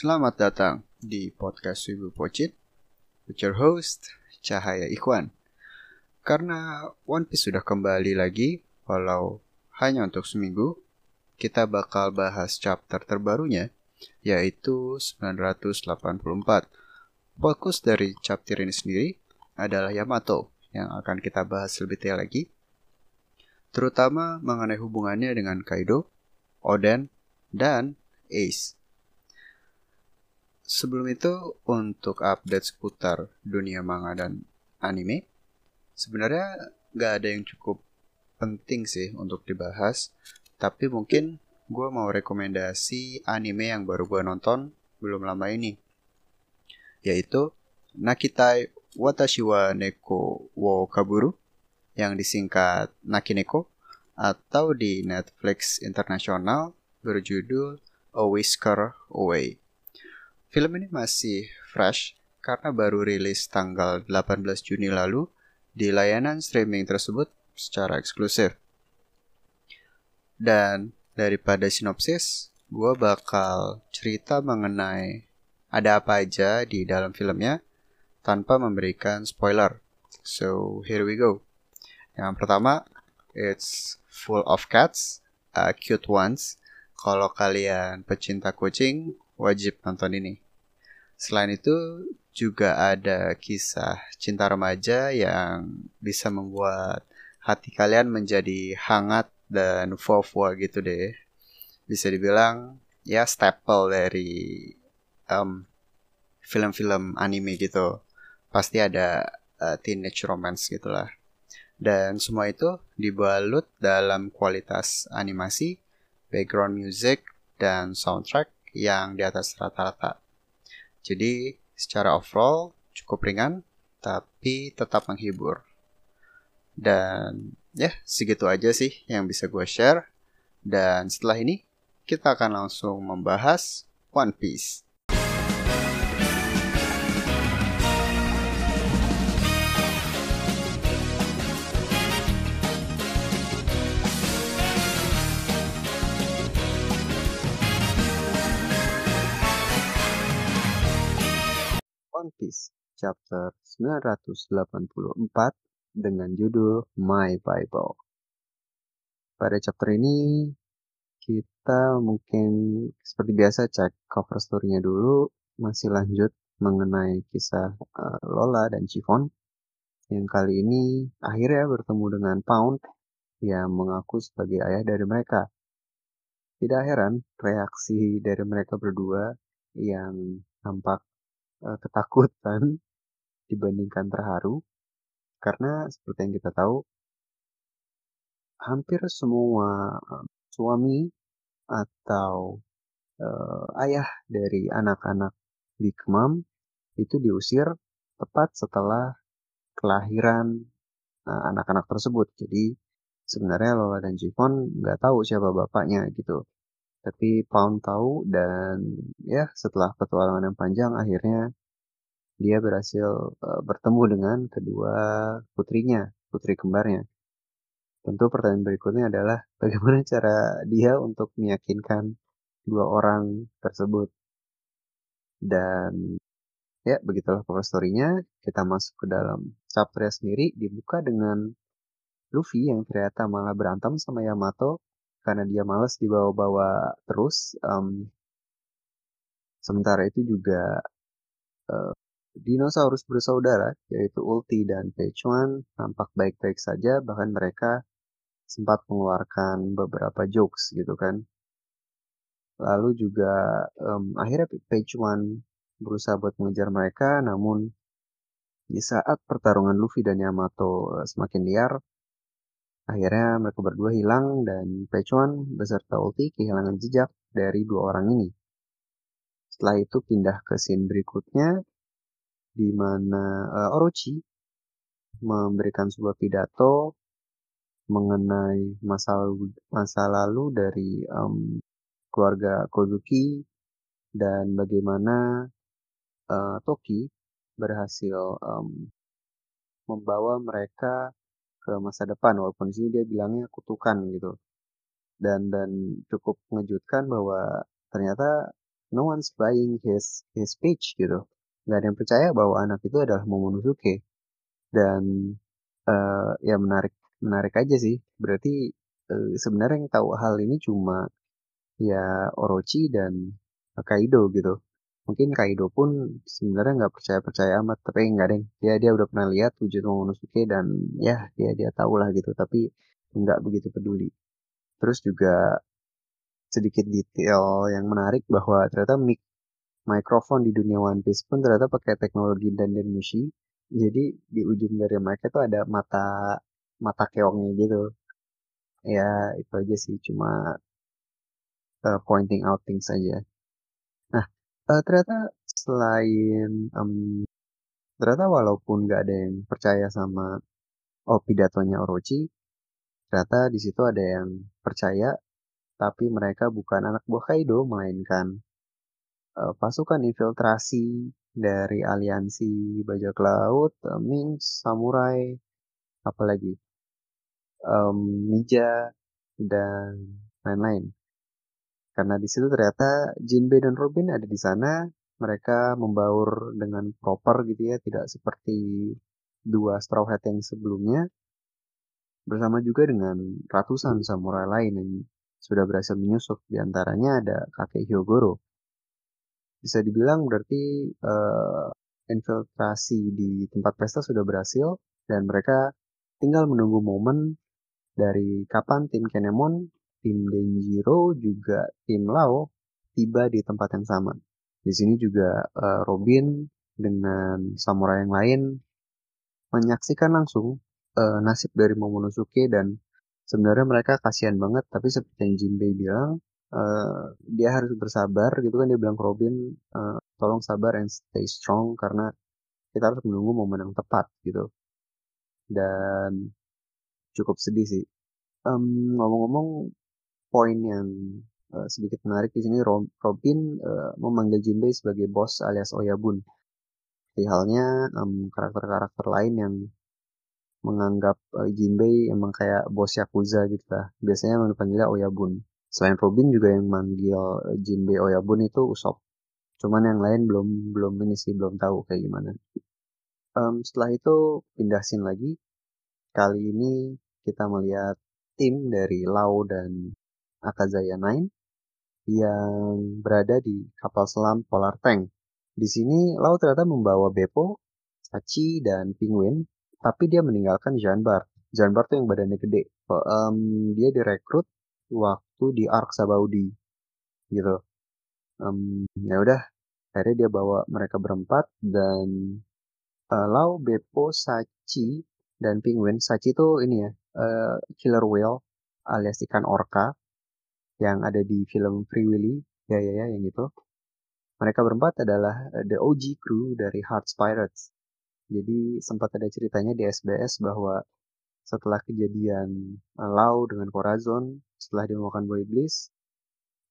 Selamat datang di podcast Wibu Pocit with your host Cahaya Ikhwan. Karena One Piece sudah kembali lagi, walau hanya untuk seminggu, kita bakal bahas chapter terbarunya, yaitu 984. Fokus dari chapter ini sendiri adalah Yamato, yang akan kita bahas lebih detail lagi, terutama mengenai hubungannya dengan Kaido, Oden, dan Ace. Sebelum itu, untuk update seputar dunia manga dan anime, sebenarnya nggak ada yang cukup penting sih untuk dibahas, tapi mungkin gue mau rekomendasi anime yang baru gue nonton belum lama ini, yaitu Nakitai Watashi wa Neko wo Kaburu, yang disingkat Nakineko, atau di Netflix internasional berjudul A Whisker Away. Film ini masih fresh karena baru rilis tanggal 18 Juni lalu di layanan streaming tersebut secara eksklusif. Dan daripada sinopsis, gue bakal cerita mengenai ada apa aja di dalam filmnya tanpa memberikan spoiler. So, here we go. Yang pertama, it's full of cats, uh, cute ones. Kalau kalian pecinta kucing, wajib nonton ini. Selain itu, juga ada kisah cinta remaja yang bisa membuat hati kalian menjadi hangat dan fua gitu deh. Bisa dibilang ya staple dari um, film-film anime gitu. Pasti ada uh, teenage romance gitulah. Dan semua itu dibalut dalam kualitas animasi background music, dan soundtrack yang di atas rata-rata. Jadi, secara overall cukup ringan, tapi tetap menghibur. Dan ya, segitu aja sih yang bisa gue share. Dan setelah ini, kita akan langsung membahas One Piece. One Piece chapter 984 dengan judul My Bible. Pada chapter ini kita mungkin seperti biasa cek cover story-nya dulu, masih lanjut mengenai kisah uh, Lola dan Chiffon yang kali ini akhirnya bertemu dengan Pound yang mengaku sebagai ayah dari mereka. Tidak heran reaksi dari mereka berdua yang tampak uh, ketakutan dibandingkan terharu karena seperti yang kita tahu hampir semua uh, suami atau uh, ayah dari anak-anak di Kemam itu diusir tepat setelah kelahiran anak-anak uh, tersebut. Jadi sebenarnya Lola dan Jivon nggak tahu siapa bapaknya gitu. Tapi Pound tahu dan ya setelah petualangan yang panjang akhirnya dia berhasil uh, bertemu dengan kedua putrinya, putri kembarnya. Tentu pertanyaan berikutnya adalah bagaimana cara dia untuk meyakinkan dua orang tersebut. Dan ya begitulah cover story-nya. Kita masuk ke dalam chapter sendiri dibuka dengan Luffy yang ternyata malah berantem sama Yamato karena dia males dibawa-bawa terus. Um, sementara itu juga uh, dinosaurus bersaudara yaitu Ulti dan Pechuan tampak baik-baik saja bahkan mereka sempat mengeluarkan beberapa jokes gitu kan. Lalu juga um, akhirnya Pechuan berusaha buat mengejar mereka namun di saat pertarungan Luffy dan Yamato uh, semakin liar Akhirnya mereka berdua hilang dan Pechuan beserta Ulti kehilangan jejak dari dua orang ini. Setelah itu pindah ke scene berikutnya di mana uh, Orochi memberikan sebuah pidato mengenai masa lalu, masa lalu dari um, keluarga Kozuki dan bagaimana uh, Toki berhasil um, membawa mereka ke masa depan walaupun di sini dia bilangnya kutukan gitu dan dan cukup mengejutkan bahwa ternyata no one's buying his his speech gitu. Nggak ada yang percaya bahwa anak itu adalah Momonosuke. Dan uh, ya menarik menarik aja sih. Berarti uh, sebenarnya yang tahu hal ini cuma ya Orochi dan Kaido gitu. Mungkin Kaido pun sebenarnya nggak percaya-percaya amat, tapi nggak deh. Dia dia udah pernah lihat wujud Momonosuke dan ya dia dia tahu lah gitu, tapi nggak begitu peduli. Terus juga sedikit detail yang menarik bahwa ternyata mic mikrofon di dunia One Piece pun ternyata pakai teknologi dan Mushi. Jadi di ujung dari mereka tuh ada mata mata keongnya gitu. Ya itu aja sih cuma uh, pointing out things saja. Uh, ternyata selain um, ternyata walaupun nggak ada yang percaya sama oh pidatonya Orochi, ternyata di situ ada yang percaya tapi mereka bukan anak buah Kaido melainkan uh, pasukan infiltrasi dari aliansi bajak laut, uh, Ming, samurai, apalagi um, ninja dan lain-lain. Karena di situ ternyata Jinbe dan Robin ada di sana, mereka membaur dengan proper gitu ya, tidak seperti dua Straw Hat yang sebelumnya. Bersama juga dengan ratusan samurai lain yang sudah berhasil menyusup, di antaranya ada kakek Hyogoro bisa dibilang berarti uh, infiltrasi di tempat pesta sudah berhasil dan mereka tinggal menunggu momen dari kapan tim Kenemon, tim Denjiro, juga tim Lao tiba di tempat yang sama. Di sini juga uh, Robin dengan samurai yang lain menyaksikan langsung uh, nasib dari Momonosuke dan sebenarnya mereka kasihan banget tapi seperti yang Jinbei bilang uh, dia harus bersabar gitu kan. Dia bilang ke Robin uh, tolong sabar and stay strong karena kita harus menunggu momen yang tepat gitu. Dan cukup sedih sih. Um, ngomong-ngomong poin yang uh, sedikit menarik di sini Robin uh, memanggil Jinbei sebagai bos alias Oyabun di halnya karakter-karakter um, lain yang menganggap uh, Jinbei emang kayak bos Yakuza gitu lah biasanya panggilnya Oyabun Selain Robin juga yang manggil Jinbei Oyabun itu Usop. Cuman yang lain belum belum ini sih belum tahu kayak gimana. Um, setelah itu pindah scene lagi. Kali ini kita melihat tim dari Lau dan Akazaya Nine yang berada di kapal selam Polar Tank. Di sini Lau ternyata membawa Beppo, Sachi, dan Penguin, tapi dia meninggalkan Janbar. Janbar tuh yang badannya gede. Um, dia direkrut waktu di Ark Sabaudi gitu um, ya udah akhirnya dia bawa mereka berempat dan uh, Lau Beppo Sachi dan Penguin Sachi itu ini ya uh, killer whale alias ikan orca yang ada di film Free Willy ya ya ya yang itu mereka berempat adalah the OG crew dari Hearts Pirates jadi sempat ada ceritanya di SBS bahwa setelah kejadian uh, Lau dengan Corazon, setelah dia memakan buah iblis,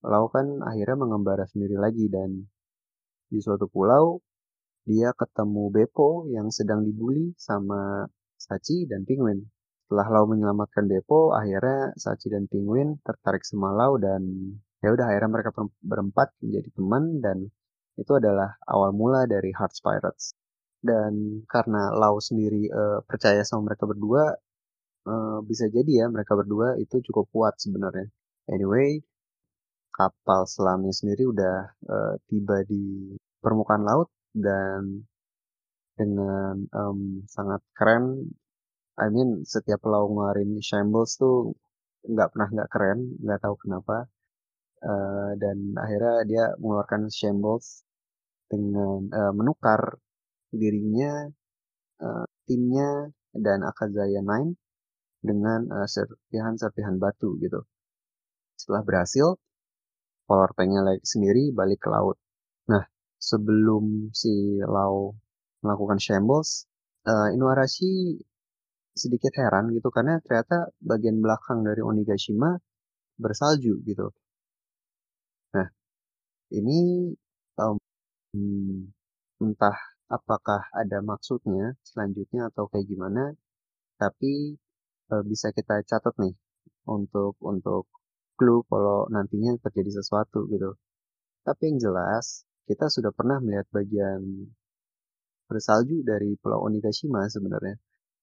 Lau kan akhirnya mengembara sendiri lagi dan di suatu pulau dia ketemu Beppo yang sedang dibully sama Sachi dan Penguin. Setelah Lau menyelamatkan Beppo, akhirnya Sachi dan Penguin tertarik sama Lau dan ya udah akhirnya mereka berempat menjadi teman dan itu adalah awal mula dari Hearts Pirates. Dan karena Lau sendiri uh, percaya sama mereka berdua, uh, bisa jadi ya mereka berdua itu cukup kuat sebenarnya. Anyway, kapal selamnya sendiri udah uh, tiba di permukaan laut dan dengan um, sangat keren. I mean setiap lau ngeluarin shambles tuh nggak pernah nggak keren, nggak tahu kenapa. Uh, dan akhirnya dia mengeluarkan shambles dengan uh, menukar dirinya, uh, timnya dan Akazaya Nine dengan uh, serpihan-serpihan batu gitu. Setelah berhasil, power tanknya sendiri balik ke laut. Nah, sebelum si Lau melakukan shambles, uh, Inuarashi sedikit heran gitu karena ternyata bagian belakang dari Onigashima bersalju gitu. Nah, ini um, entah apakah ada maksudnya selanjutnya atau kayak gimana, tapi uh, bisa kita catat nih untuk untuk clue kalau nantinya terjadi sesuatu gitu. Tapi yang jelas, kita sudah pernah melihat bagian bersalju dari Pulau Onigashima sebenarnya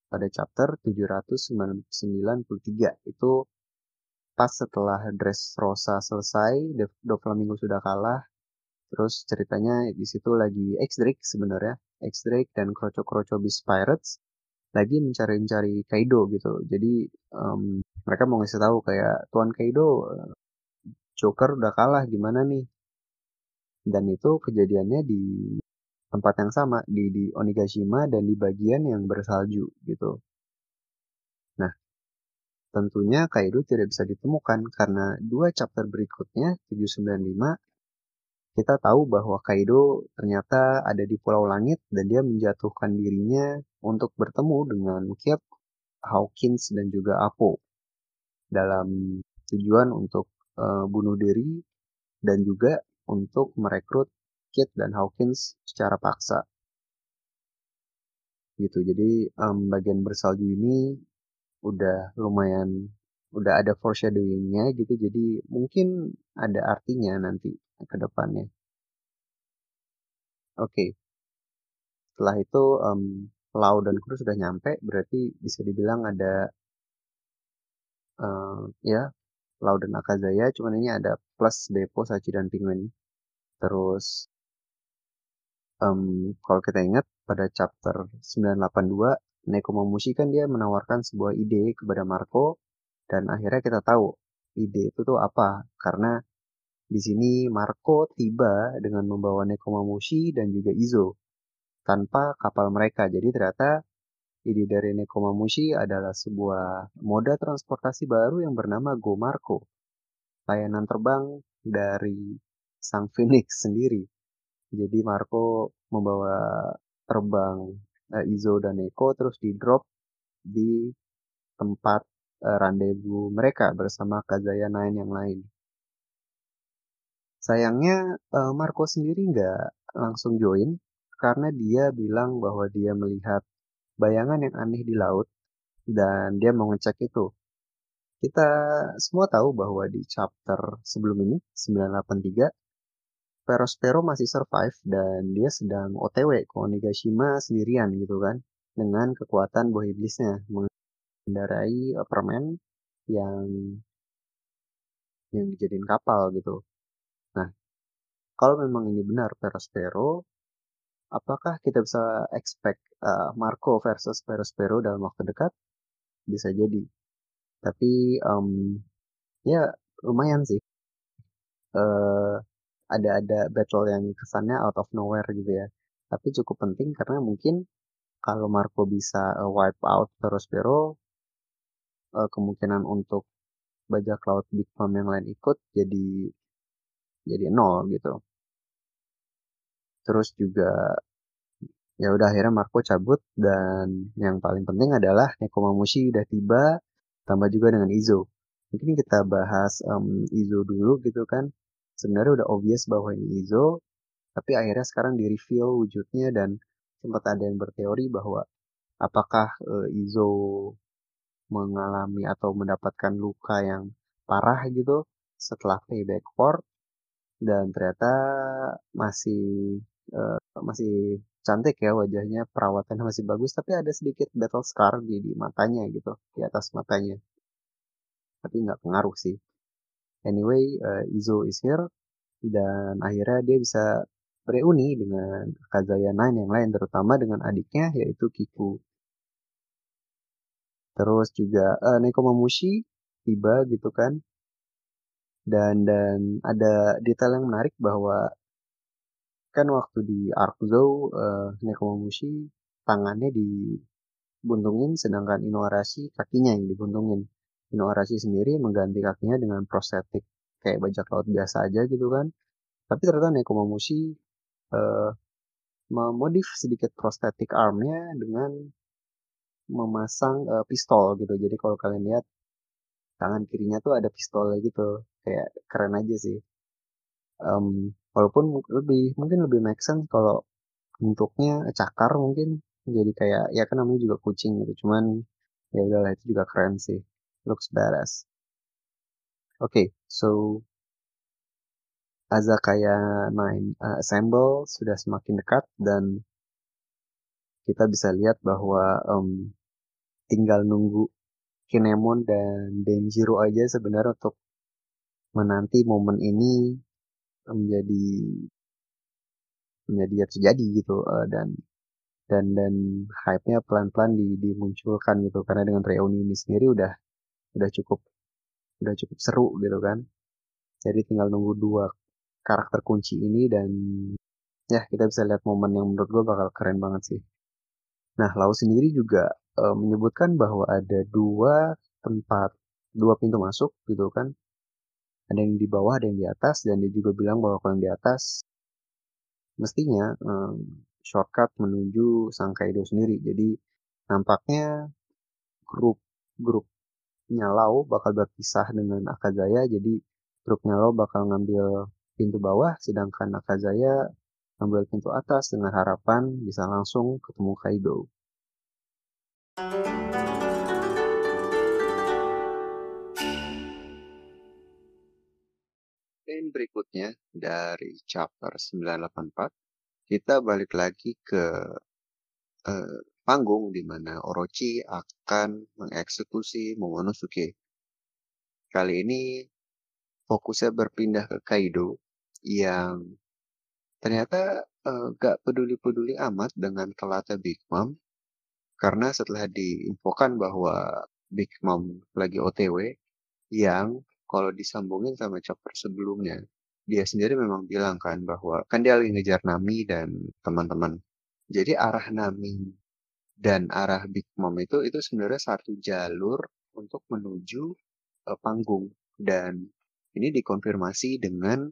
pada chapter 793 itu pas setelah Dressrosa selesai, Doflamingo sudah kalah, terus ceritanya di situ lagi X-Drake sebenarnya, X-Drake dan Kroco-Kroco Beast Pirates lagi mencari-mencari Kaido gitu. Jadi um, mereka mau ngasih tahu kayak Tuan Kaido Joker udah kalah gimana nih? Dan itu kejadiannya di tempat yang sama di di Onigashima dan di bagian yang bersalju gitu. Nah, tentunya Kaido tidak bisa ditemukan karena dua chapter berikutnya 795 kita tahu bahwa Kaido ternyata ada di Pulau Langit dan dia menjatuhkan dirinya untuk bertemu dengan Kid, Hawkins dan juga Apo dalam tujuan untuk uh, bunuh diri dan juga untuk merekrut Dan Hawkins secara paksa. Gitu. Jadi um, bagian bersalju ini udah lumayan udah ada foreshadowingnya gitu. Jadi mungkin ada artinya nanti ke depannya. Oke. Okay. Setelah itu um, Lau dan Kru sudah nyampe, berarti bisa dibilang ada uh, ya Lau dan Akazaya, cuman ini ada plus Beppo, Sachi dan Penguin. Terus um, kalau kita ingat pada chapter 982 Nekomamushi kan dia menawarkan sebuah ide kepada Marco dan akhirnya kita tahu ide itu tuh apa. Karena di sini Marco tiba dengan membawa Nekomamushi dan juga Izo tanpa kapal mereka. Jadi ternyata ide dari Nekomamushi adalah sebuah moda transportasi baru yang bernama Go Marco layanan terbang dari sang Phoenix sendiri jadi Marco membawa terbang uh, Izo dan Eko terus di drop di tempat uh, rendezvous mereka bersama Kazaya Nine yang lain. Sayangnya uh, Marco sendiri nggak langsung join karena dia bilang bahwa dia melihat bayangan yang aneh di laut dan dia mau ngecek itu. Kita semua tahu bahwa di chapter sebelum ini 983 Perospero masih survive dan dia sedang OTW ke Onigashima sendirian gitu kan dengan kekuatan buah iblisnya mengendarai uh, permen yang yang dijadiin kapal gitu. Nah, kalau memang ini benar Perospero, apakah kita bisa expect uh, Marco versus Perospero dalam waktu dekat? Bisa jadi. Tapi um, ya lumayan sih. Uh, ada ada battle yang kesannya out of nowhere gitu ya. Tapi cukup penting karena mungkin kalau Marco bisa uh, wipe out Perospero, uh, kemungkinan untuk bajak laut Big Mom yang lain ikut jadi jadi nol gitu. Terus juga ya udah akhirnya Marco cabut dan yang paling penting adalah Nekomamushi udah tiba tambah juga dengan Izo. Mungkin kita bahas um, Izo dulu gitu kan sebenarnya udah obvious bahwa ini Izo, tapi akhirnya sekarang di reveal wujudnya dan sempat ada yang berteori bahwa apakah uh, Izo mengalami atau mendapatkan luka yang parah gitu setelah payback war dan ternyata masih uh, masih cantik ya wajahnya perawatannya masih bagus tapi ada sedikit battle scar di, di matanya gitu di atas matanya. Tapi nggak pengaruh sih Anyway, uh, Izo is here dan akhirnya dia bisa bereuni dengan Kazaya Nine yang lain, terutama dengan adiknya yaitu Kiku. Terus juga uh, Nekomamushi tiba gitu kan. Dan dan ada detail yang menarik bahwa kan waktu di Arkzo uh, Nekomamushi tangannya dibuntungin sedangkan Inuarashi kakinya yang dibuntungin. Inuarashi sendiri mengganti kakinya dengan prostetik kayak bajak laut biasa aja gitu kan. Tapi ternyata Nekomamushi uh, memodif sedikit prostetik armnya dengan memasang uh, pistol gitu. Jadi kalau kalian lihat tangan kirinya tuh ada pistolnya gitu, kayak keren aja sih. Um, walaupun lebih mungkin lebih make sense kalau bentuknya cakar mungkin jadi kayak ya kan namanya juga kucing gitu. Cuman ya udahlah itu juga keren sih looks badass. Okay, so Azakaya Nine uh, Assemble sudah semakin dekat dan kita bisa lihat bahwa um, tinggal nunggu Kinemon dan Denjiro aja sebenarnya untuk menanti momen ini menjadi menjadi terjadi gitu uh, dan dan dan hype-nya pelan-pelan di, dimunculkan gitu karena dengan reuni ini sendiri udah udah cukup udah cukup seru gitu kan. Jadi tinggal nunggu dua karakter kunci ini dan ya kita bisa lihat momen yang menurut gue bakal keren banget sih. Nah Lau sendiri juga e, menyebutkan bahwa ada dua tempat dua pintu masuk gitu kan. Ada yang di bawah ada yang di atas dan dia juga bilang bahwa kalau yang di atas mestinya um, shortcut menuju Sang Kaido sendiri. Jadi nampaknya grup grupnya Lau bakal berpisah dengan Akazaya. Jadi grupnya Lau bakal ngambil pintu bawah, sedangkan Akazaya ngambil pintu atas dengan harapan bisa langsung ketemu Kaido. Dan berikutnya dari chapter 984 kita balik lagi ke uh, panggung di mana Orochi akan mengeksekusi Momonosuke. Kali ini fokusnya berpindah ke Kaido yang ternyata uh, gak peduli-peduli amat dengan telatnya Big Mom karena setelah diinfokan bahwa Big Mom lagi OTW yang kalau disambungin sama chapter sebelumnya dia sendiri memang bilang kan bahwa kan dia lagi ngejar Nami dan teman-teman. Jadi arah Nami dan arah Big Mom itu itu sebenarnya satu jalur untuk menuju uh, panggung dan ini dikonfirmasi dengan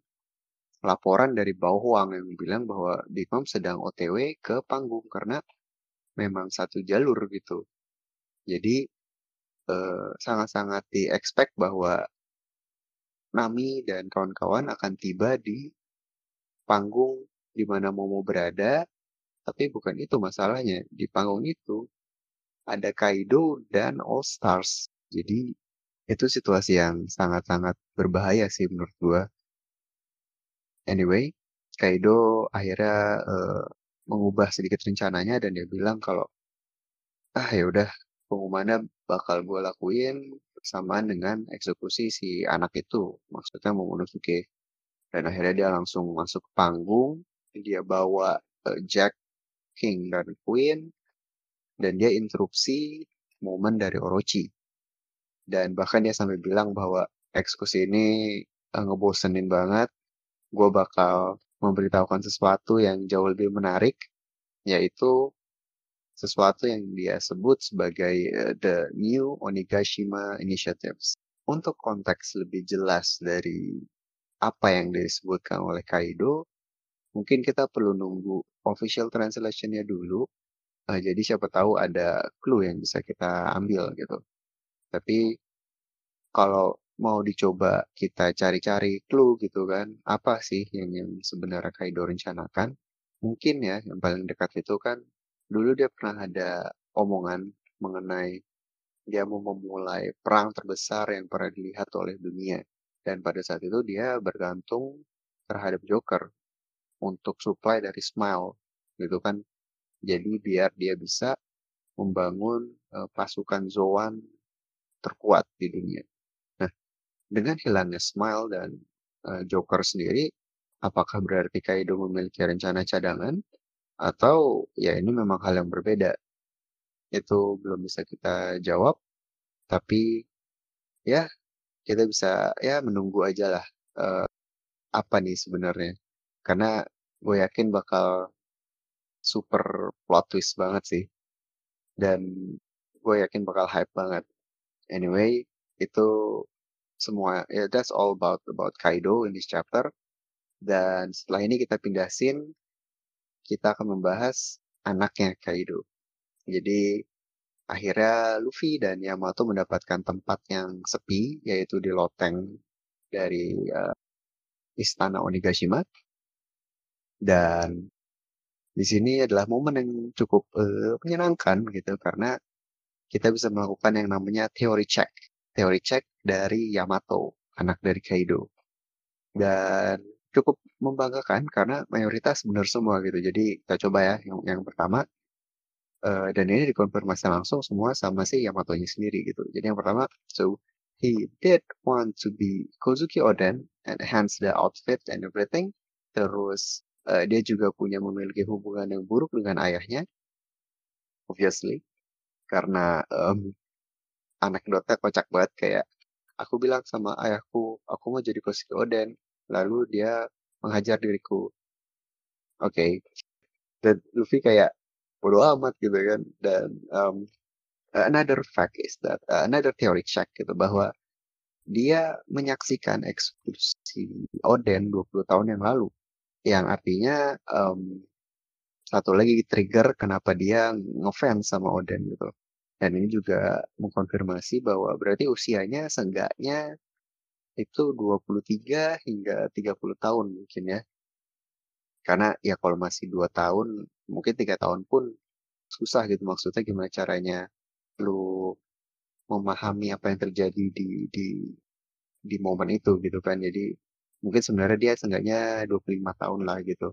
laporan dari Bauhuang yang bilang bahwa Big Mom sedang OTW ke panggung karena memang satu jalur gitu. Jadi eh, sangat-sangat uh, di-expect bahwa Nami dan kawan-kawan akan tiba di panggung di mana Momo berada, tapi bukan itu masalahnya. Di panggung itu ada Kaido dan All Stars. Jadi itu situasi yang sangat-sangat berbahaya sih menurut gua. Anyway, Kaido akhirnya uh, mengubah sedikit rencananya dan dia bilang kalau ah ya udah pengumumannya bakal gue lakuin bersamaan dengan eksekusi si anak itu, maksudnya Momonosuke. Dan akhirnya dia langsung masuk panggung, dia bawa uh, Jack, King, dan Queen, dan dia interupsi momen dari Orochi. Dan bahkan dia sampai bilang bahwa eksekusi ini uh, ngebosenin banget, gue bakal memberitahukan sesuatu yang jauh lebih menarik, yaitu sesuatu yang dia sebut sebagai uh, the new Onigashima Initiatives. Untuk konteks lebih jelas dari apa yang disebutkan oleh Kaido, mungkin kita perlu nunggu official translationnya dulu. Uh, jadi siapa tahu ada clue yang bisa kita ambil gitu. Tapi kalau mau dicoba kita cari-cari clue gitu kan, apa sih yang, yang sebenarnya Kaido rencanakan? Mungkin ya yang paling dekat itu kan Dulu dia pernah ada omongan mengenai dia mau memulai perang terbesar yang pernah dilihat oleh dunia. Dan pada saat itu dia bergantung terhadap Joker untuk supply dari Smile gitu kan. Jadi biar dia bisa membangun uh, pasukan Zoan terkuat di dunia. Nah, dengan hilangnya Smile dan uh, Joker sendiri, apakah berarti Kaido memiliki rencana cadangan atau ya ini memang hal yang berbeda? Itu belum bisa kita jawab, tapi ya kita bisa ya menunggu aja lah uh, apa nih sebenarnya. Karena gue yakin bakal super plot twist banget sih. Dan gue yakin bakal hype banget. Anyway, itu semua ya that's all about about Kaido in this chapter. Dan setelah ini kita pindah scene kita akan membahas anaknya Kaido. Jadi akhirnya Luffy dan Yamato mendapatkan tempat yang sepi yaitu di loteng dari uh, istana Onigashima. Dan di sini adalah momen yang cukup uh, menyenangkan gitu karena kita bisa melakukan yang namanya teori check. Teori check dari Yamato, anak dari Kaido. Dan cukup membanggakan karena mayoritas benar semua gitu. Jadi kita coba ya yang yang pertama, eee, dan ini dikonfirmasi langsung semua sama si Yamatonya sendiri gitu. Jadi yang pertama, so he did want to be Kozuki Oden and hence the outfit and everything. Terus, eee, dia juga punya memiliki hubungan yang buruk dengan ayahnya. Obviously, karena, mmm, anekdotnya kocak banget kayak, aku bilang sama ayahku, aku mau jadi Kozuki Oden, lalu dia menghajar diriku. Oke. Dan Luffy kayak bodo amat gitu kan dan, mmm, another fact is that another theory check gitu bahwa dia menyaksikan eksekusi Oden 20 tahun yang lalu. Yang artinya, mmm, satu lagi trigger kenapa dia ngefans sama Oden gitu. Dan ini juga mengkonfirmasi bahwa berarti usianya seenggaknya itu 23 hingga 30 tahun mungkin ya. Karena ya kalau masih 2 tahun, mungkin 3 tahun pun susah gitu, maksudnya gimana caranya lu memahami apa yang terjadi di di di momen itu gitu kan. Jadi mungkin sebenarnya dia seenggaknya 25 tahun lah gitu.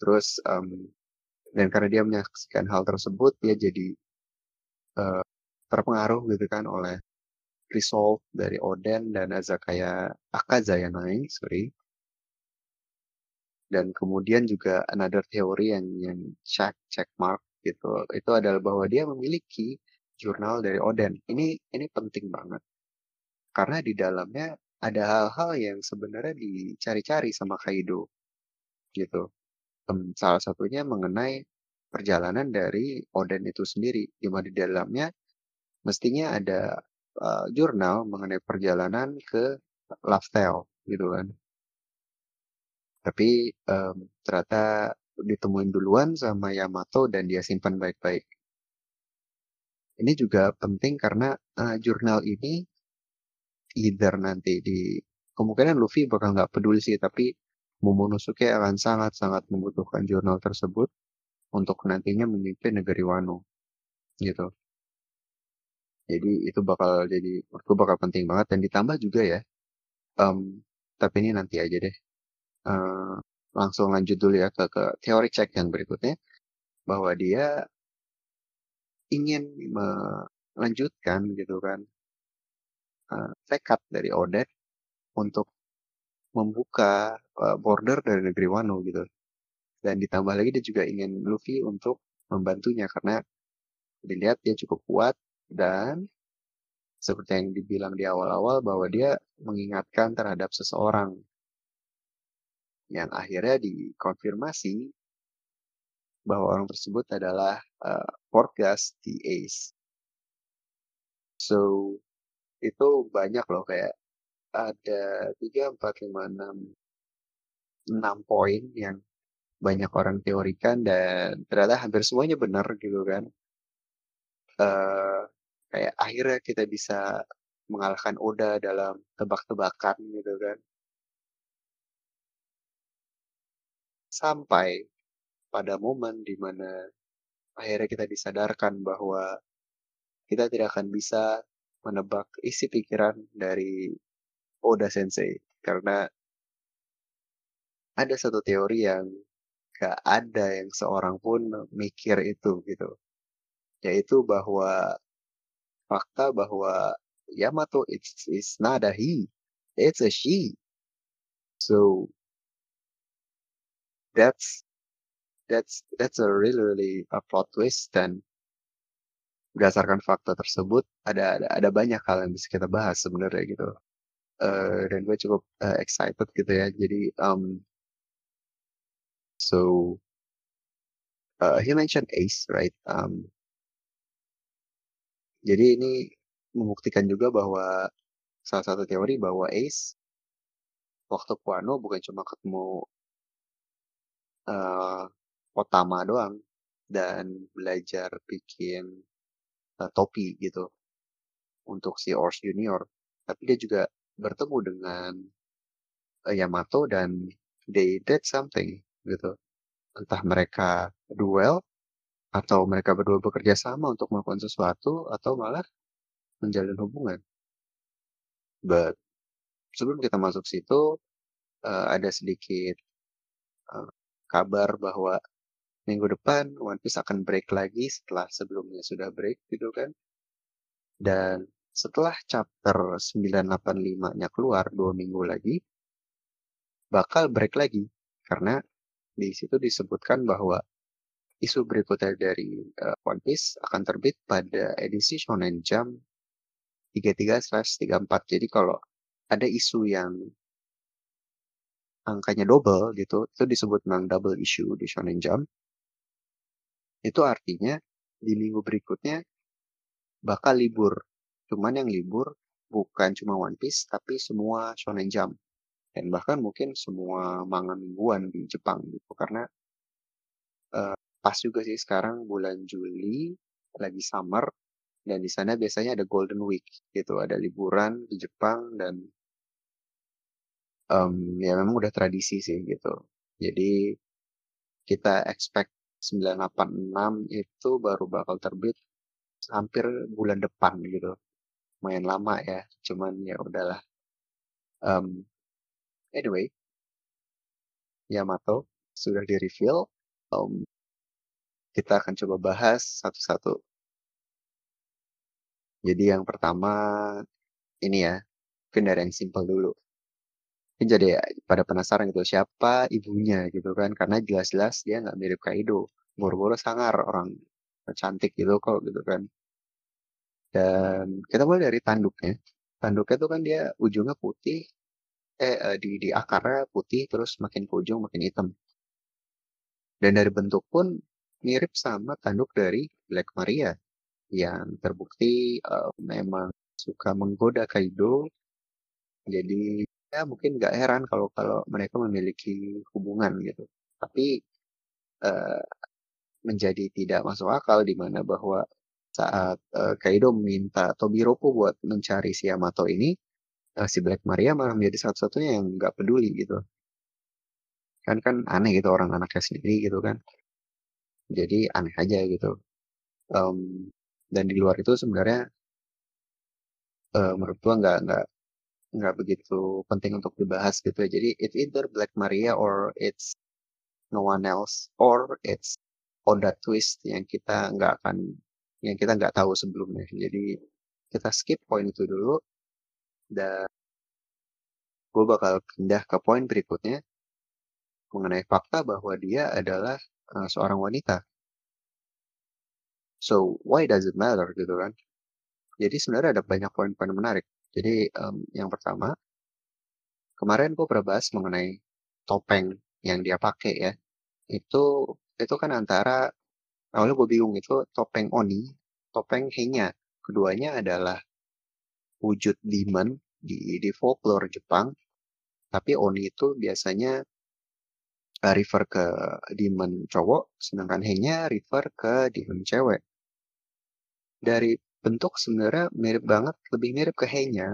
Terus, mmm, dan karena dia menyaksikan hal tersebut, dia jadi, eee, terpengaruh gitu kan oleh resolve dari Oden dan Azakaya Akazayanae, sorry. Dan kemudian juga another theory yang yang check check mark gitu, itu adalah bahwa dia memiliki jurnal dari Oden. Ini ini penting banget. Karena di dalamnya ada hal-hal yang sebenarnya dicari-cari sama Kaido, gitu. Salah satunya mengenai perjalanan dari Oden itu sendiri, di mana di dalamnya mestinya ada, eee, jurnal mengenai perjalanan ke Tale gitu kan. Tapi, mmm, ternyata ditemuin duluan sama Yamato dan dia simpan baik-baik. Ini juga penting karena, eee, jurnal ini either nanti di kemungkinan Luffy bakal nggak peduli sih, tapi Momonosuke akan sangat-sangat membutuhkan jurnal tersebut untuk nantinya memimpin negeri Wano, gitu. Jadi itu bakal jadi menurutku bakal penting banget dan ditambah juga ya, mmm, tapi ini nanti aja deh. Eee, langsung lanjut dulu ya ke ke teori check yang berikutnya, bahwa dia ingin melanjutkan gitu kan eee, tekad dari Oden untuk membuka, eee, border dari negeri Wano gitu. Dan ditambah lagi dia juga ingin Luffy untuk membantunya karena dilihat dia cukup kuat dan seperti yang dibilang di awal-awal bahwa dia mengingatkan terhadap seseorang. Yang akhirnya dikonfirmasi bahwa orang tersebut adalah, eee, Portgas the Ace. So, itu banyak loh kayak ada 3, 4, 5, 6 6 poin yang banyak orang teorikan dan ternyata hampir semuanya benar gitu kan. Eee, kayak akhirnya kita bisa mengalahkan Oda dalam tebak-tebakan gitu kan. Sampai pada momen di mana akhirnya kita disadarkan bahwa kita tidak akan bisa menebak isi pikiran dari Oda Sensei karena ada satu teori yang gak ada yang seorang pun mikir itu gitu. Yaitu bahwa fakta bahwa Yamato it's is not a he, it's a she. So that's that's that's a really really a plot twist dan berdasarkan fakta tersebut ada ada ada banyak hal yang bisa kita bahas sebenarnya gitu. Eee, dan gue cukup, eee, excited gitu ya jadi, mmm so eee, he mentioned Ace right, mmm jadi ini membuktikan juga bahwa salah satu teori bahwa Ace waktu ke Wano bukan cuma ketemu eee, Otama doang dan belajar bikin, eee, topi gitu untuk si Orochi Junior, tapi dia juga bertemu dengan, eee, Yamato dan they did something gitu. Entah mereka duel atau mereka berdua bekerja sama untuk melakukan sesuatu atau malah menjalin hubungan. But sebelum kita masuk situ, uh, ada sedikit uh, kabar bahwa minggu depan One Piece akan break lagi setelah sebelumnya sudah break gitu kan. Dan setelah chapter 985-nya keluar dua minggu lagi, bakal break lagi. Karena di situ disebutkan bahwa isu berikutnya dari uh, One Piece akan terbit pada edisi Shonen Jump 33/34. Jadi kalau ada isu yang angkanya double gitu, itu disebut memang double issue di Shonen Jump. Itu artinya di minggu berikutnya bakal libur. Cuman yang libur bukan cuma One Piece, tapi semua Shonen Jump. Dan bahkan mungkin semua manga mingguan di Jepang gitu. Karena uh, pas juga sih sekarang bulan Juli, lagi summer, dan di sana biasanya ada Golden Week gitu. Ada liburan di Jepang dan um, ya memang udah tradisi sih gitu. Jadi kita expect 986 itu baru bakal terbit hampir bulan depan gitu. Lumayan lama ya, cuman ya udahlah. Um, anyway, Yamato sudah di reveal. Um, kita akan coba bahas satu-satu. Jadi yang pertama ini ya, mungkin yang simpel dulu. Jadi pada penasaran gitu siapa ibunya gitu kan karena jelas-jelas dia nggak mirip Kaido. Boro-boro sangar orang cantik gitu kok gitu kan. Dan kita mulai dari tanduknya. Tanduknya tuh kan dia ujungnya putih, eh, eh di di akarnya putih terus makin ke ujung makin hitam. Dan dari bentuk pun mirip sama tanduk dari Black Maria yang terbukti uh, memang suka menggoda Kaido. Jadi ya mungkin nggak heran kalau kalau mereka memiliki hubungan gitu. Tapi uh, menjadi tidak masuk akal di mana bahwa saat uh, Kaido meminta Tobiropo buat mencari si Yamato ini, uh, si Black Maria malah menjadi satu-satunya yang nggak peduli gitu. Kan kan aneh gitu orang anaknya sendiri gitu kan. Jadi aneh aja gitu. Um, dan di luar itu sebenarnya uh, menurut gua nggak nggak nggak begitu penting untuk dibahas gitu ya. Jadi it's either Black Maria or it's no one else or it's Oda twist yang kita nggak akan yang kita nggak tahu sebelumnya. Jadi kita skip poin itu dulu dan gue bakal pindah ke poin berikutnya mengenai fakta bahwa dia adalah uh, seorang wanita. So why does it matter gitu kan? Jadi sebenarnya ada banyak poin-poin menarik. Jadi um, yang pertama kemarin gue pernah bahas mengenai topeng yang dia pakai ya. Itu itu kan antara awalnya gue bingung itu topeng Oni, topeng Henya. Keduanya adalah wujud demon di, di folklore Jepang. Tapi Oni itu biasanya refer ke demon cowok, sedangkan Henya refer ke demon cewek. Dari bentuk sebenarnya mirip banget, lebih mirip ke Henya.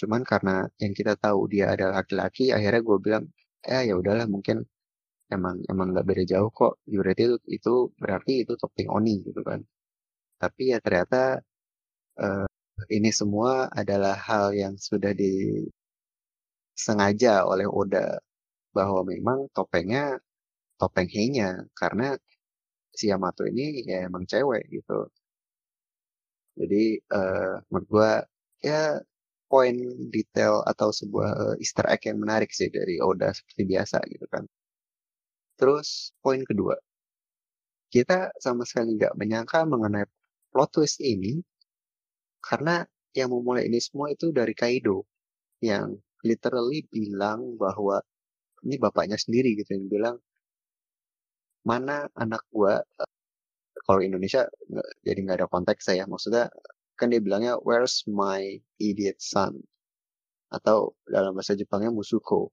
Cuman karena yang kita tahu dia adalah laki-laki, akhirnya gue bilang, eh ya udahlah mungkin emang emang nggak beda jauh kok. Berarti itu itu berarti itu topping oni gitu kan. Tapi ya ternyata uh, ini semua adalah hal yang sudah disengaja oleh Oda bahwa memang topengnya topeng Heinya karena si Yamato ini ya emang cewek gitu jadi uh, menurut gua ya poin detail atau sebuah Easter egg yang menarik sih dari Oda seperti biasa gitu kan. Terus poin kedua, kita sama sekali nggak menyangka mengenai plot twist ini karena yang memulai ini semua itu dari Kaido yang literally bilang bahwa ini bapaknya sendiri gitu yang bilang mana anak gua kalau Indonesia jadi nggak ada konteks saya maksudnya kan dia bilangnya where's my idiot son? Atau dalam bahasa Jepangnya Musuko.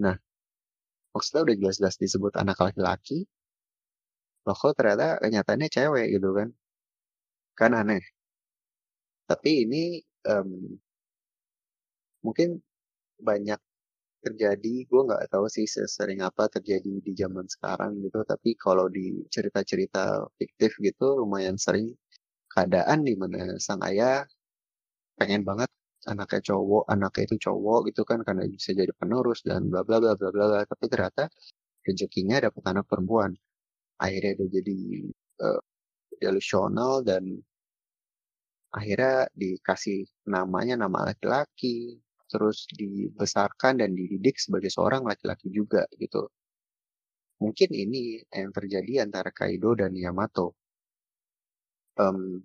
Nah, maksudnya udah jelas-jelas disebut anak laki-laki loh kok ternyata kenyataannya cewek gitu kan? Kan aneh. Tapi ini um, mungkin banyak terjadi gue nggak tahu sih sesering apa terjadi di zaman sekarang gitu tapi kalau di cerita-cerita fiktif gitu lumayan sering keadaan di mana sang ayah pengen banget anaknya cowok, anaknya itu cowok gitu kan karena bisa jadi penerus dan bla bla bla bla bla. Tapi ternyata rezekinya dapat anak perempuan. Akhirnya dia jadi uh, delusional dan akhirnya dikasih namanya nama laki-laki, terus dibesarkan dan dididik sebagai seorang laki-laki juga gitu. Mungkin ini yang terjadi antara Kaido dan Yamato. Um,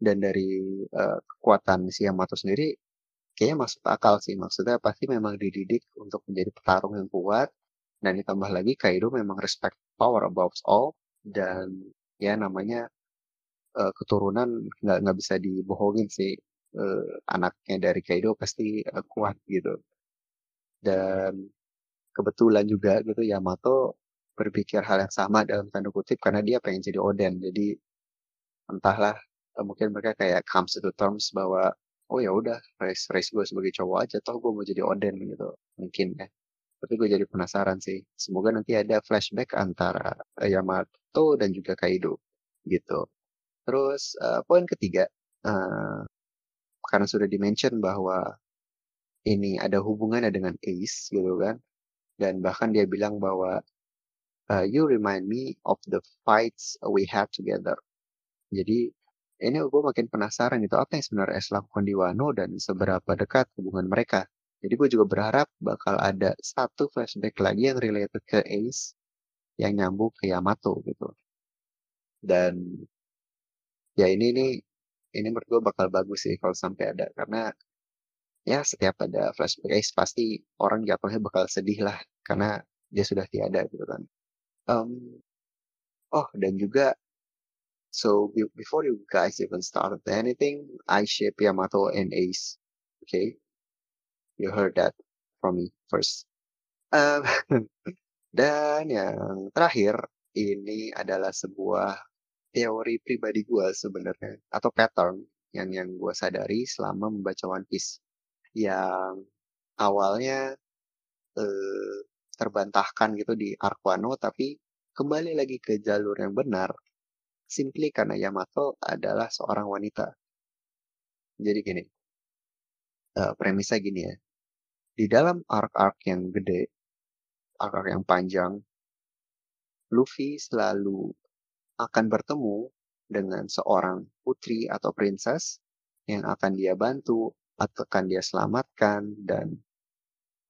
dan dari uh, kekuatan si Yamato sendiri kayaknya masuk akal sih maksudnya pasti memang dididik untuk menjadi petarung yang kuat dan ditambah lagi Kaido memang respect power above all dan ya namanya uh, keturunan nggak nggak bisa dibohongin sih uh, anaknya dari Kaido pasti uh, kuat gitu. Dan kebetulan juga gitu Yamato berpikir hal yang sama dalam tanda kutip karena dia pengen jadi Oden. Jadi entahlah mungkin mereka kayak comes to terms bahwa oh ya udah race race gue sebagai cowok aja toh gue mau jadi Oden gitu. Mungkin ya tapi gue jadi penasaran sih. Semoga nanti ada flashback antara Yamato dan juga Kaido gitu. Terus uh, poin ketiga uh, karena sudah dimention bahwa ini ada hubungannya dengan Ace gitu kan dan bahkan dia bilang bahwa uh, you remind me of the fights we had together jadi ini gue makin penasaran itu apa yang sebenarnya Ace lakukan di Wano dan seberapa dekat hubungan mereka. Jadi gue juga berharap bakal ada satu flashback lagi yang related ke Ace yang nyambung ke Yamato gitu. Dan ya ini ini ini menurut gue bakal bagus sih kalau sampai ada karena ya setiap ada flashback Ace pasti orang jatuhnya bakal sedih lah karena dia sudah tiada gitu kan. Um, oh dan juga So be- before you guys even started anything, I ship Yamato and Ace. Okay, you heard that from me first. Um, dan yang terakhir ini adalah sebuah teori pribadi gue sebenarnya atau pattern yang yang gue sadari selama membaca One Piece yang awalnya eh, terbantahkan gitu di Arkwano tapi kembali lagi ke jalur yang benar simply karena Yamato adalah seorang wanita. Jadi gini, uh, premisnya gini ya. Di dalam arc-arc yang gede, arc-arc yang panjang, Luffy selalu akan bertemu dengan seorang putri atau princess yang akan dia bantu atau akan dia selamatkan dan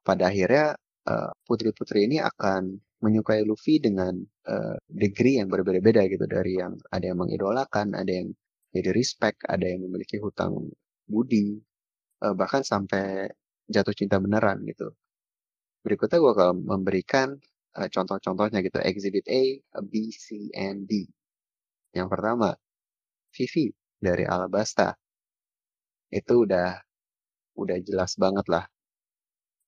pada akhirnya uh, putri-putri ini akan menyukai Luffy dengan uh, degree yang berbeda-beda gitu dari yang ada yang mengidolakan, ada yang jadi respect, ada yang memiliki hutang budi, uh, bahkan sampai jatuh cinta beneran gitu. Berikutnya gue akan memberikan contoh-contohnya gitu, Exhibit A, B, C, and D. Yang pertama, Vivi dari Alabasta. Itu udah udah jelas banget lah.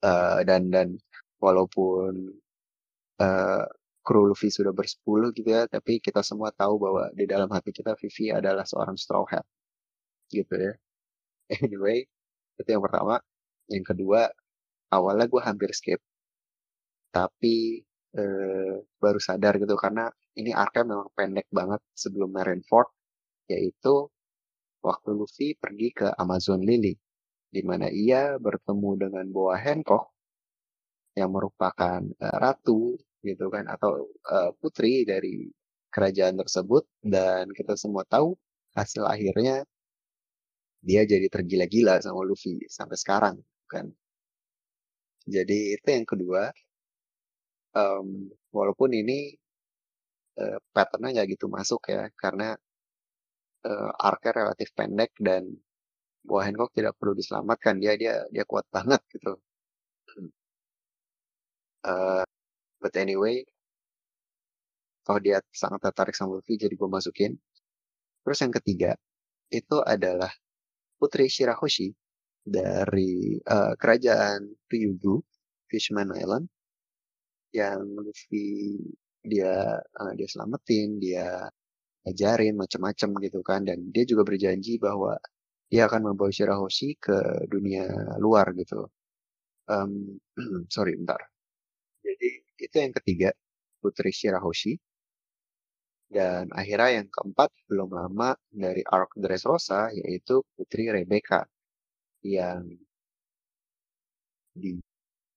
Uh, dan dan walaupun uh, kru Luffy sudah bersepuluh gitu ya, tapi kita semua tahu bahwa di dalam hati kita Vivi adalah seorang Straw Hat. Gitu ya. Anyway, itu yang pertama. Yang kedua, awalnya gue hampir skip. Tapi uh, baru sadar gitu karena ini arc memang pendek banget sebelum Marineford yaitu waktu Luffy pergi ke Amazon Lily di mana ia bertemu dengan Boa Hancock yang merupakan uh, ratu gitu kan atau uh, putri dari kerajaan tersebut. Dan kita semua tahu hasil akhirnya dia jadi tergila-gila sama Luffy sampai sekarang kan. Jadi itu yang kedua um, walaupun ini uh, patternnya nggak gitu masuk ya karena uh, arc relatif pendek dan Buah Hancock tidak perlu diselamatkan. Dia dia dia kuat banget gitu. Uh, But anyway, kalau dia sangat tertarik sama Luffy, jadi gue masukin. Terus yang ketiga, itu adalah Putri Shirahoshi dari uh, kerajaan Ryugu, Fishman Island, yang Luffy dia uh, dia selamatin, dia ajarin macam-macam gitu kan, dan dia juga berjanji bahwa dia akan membawa Shirahoshi ke dunia luar gitu. Um, sorry, bentar. Jadi itu yang ketiga, Putri Shirahoshi. Dan akhirnya yang keempat, belum lama dari Arc Dressrosa, yaitu Putri Rebecca. yang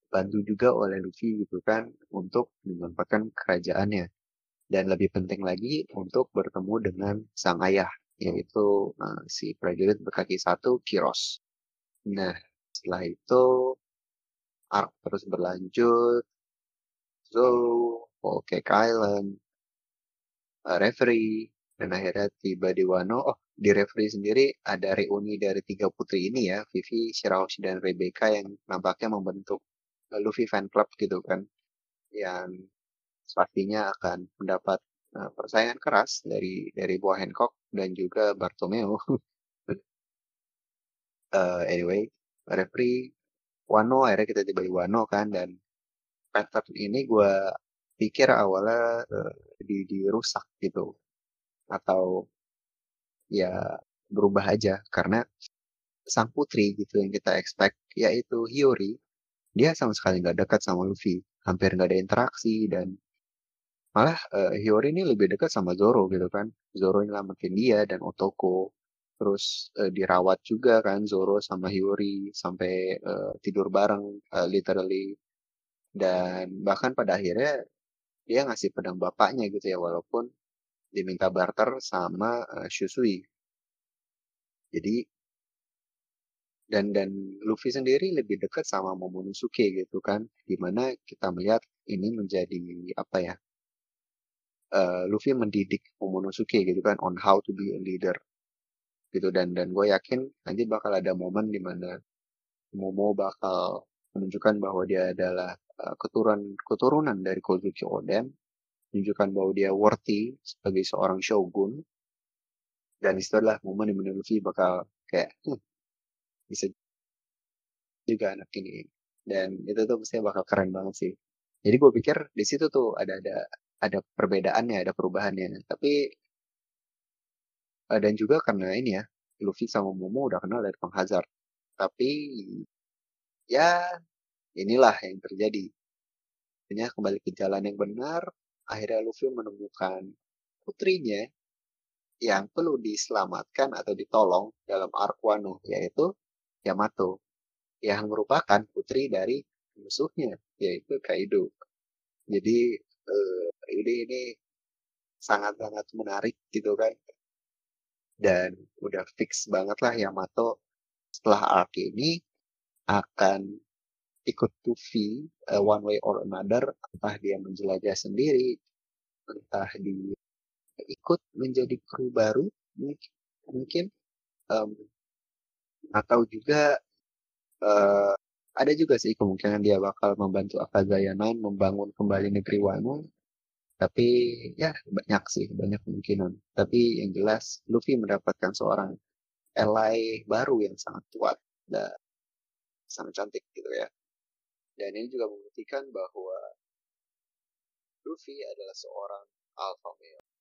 dibantu juga oleh Luffy gitu kan untuk menyelamatkan kerajaannya dan lebih penting lagi untuk bertemu dengan sang ayah yaitu uh, si prajurit berkaki satu Kiros. Nah setelah itu arc terus berlanjut Zoro, Whole Cake Island, uh, referee, dan akhirnya tiba di Wano. Oh, di referee sendiri ada reuni dari tiga putri ini ya, Vivi, Shirahoshi, dan Rebecca yang nampaknya membentuk Luffy fan club gitu kan. Yang pastinya akan mendapat uh, persaingan keras dari dari buah Hancock dan juga Bartomeu. uh, anyway, referee Wano akhirnya kita tiba di Wano kan dan pattern ini gue pikir awalnya uh, di dirusak gitu atau ya berubah aja karena sang putri gitu yang kita expect yaitu Hiyori dia sama sekali nggak dekat sama Luffy hampir nggak ada interaksi dan malah uh, Hiyori ini lebih dekat sama Zoro gitu kan. Zoro nyelamatin dia dan Otoko. Terus uh, dirawat juga kan Zoro sama Hiyori sampai uh, tidur bareng uh, literally. Dan bahkan pada akhirnya dia ngasih pedang bapaknya gitu ya walaupun diminta barter sama uh, Shusui. Jadi dan dan Luffy sendiri lebih dekat sama Momonosuke gitu kan, di mana kita melihat ini menjadi apa ya? Uh, Luffy mendidik Momonosuke gitu kan on how to be a leader gitu dan dan gue yakin nanti bakal ada momen di mana Momo bakal menunjukkan bahwa dia adalah uh, keturunan keturunan dari Kozuki Oden menunjukkan bahwa dia worthy sebagai seorang shogun dan itu adalah momen di mana Luffy bakal kayak hm, bisa juga anak ini. Dan itu tuh pasti bakal keren banget sih. Jadi gue pikir di situ tuh ada ada ada perbedaannya ada perubahannya. Tapi uh, dan juga karena ini ya Luffy sama Momo udah kenal dari Hazard. Tapi ya inilah yang terjadi. Akhirnya kembali ke jalan yang benar akhirnya Luffy menemukan putrinya yang perlu diselamatkan atau ditolong dalam arc Wano, yaitu Yamato, yang merupakan putri dari musuhnya, yaitu Kaido. Jadi uh, ini ini sangat-sangat menarik gitu kan. Dan udah fix banget lah Yamato setelah arc ini akan ikut Luffy uh, one way or another entah dia menjelajah sendiri entah dia ikut menjadi kru baru mungkin, mungkin um, atau juga uh, ada juga sih kemungkinan dia bakal membantu Akazaya Nine membangun kembali negeri Wano tapi ya banyak sih banyak kemungkinan. Tapi yang jelas Luffy mendapatkan seorang ally baru yang sangat kuat dan sangat cantik gitu ya. Dan ini juga membuktikan bahwa Luffy adalah seorang alpha male.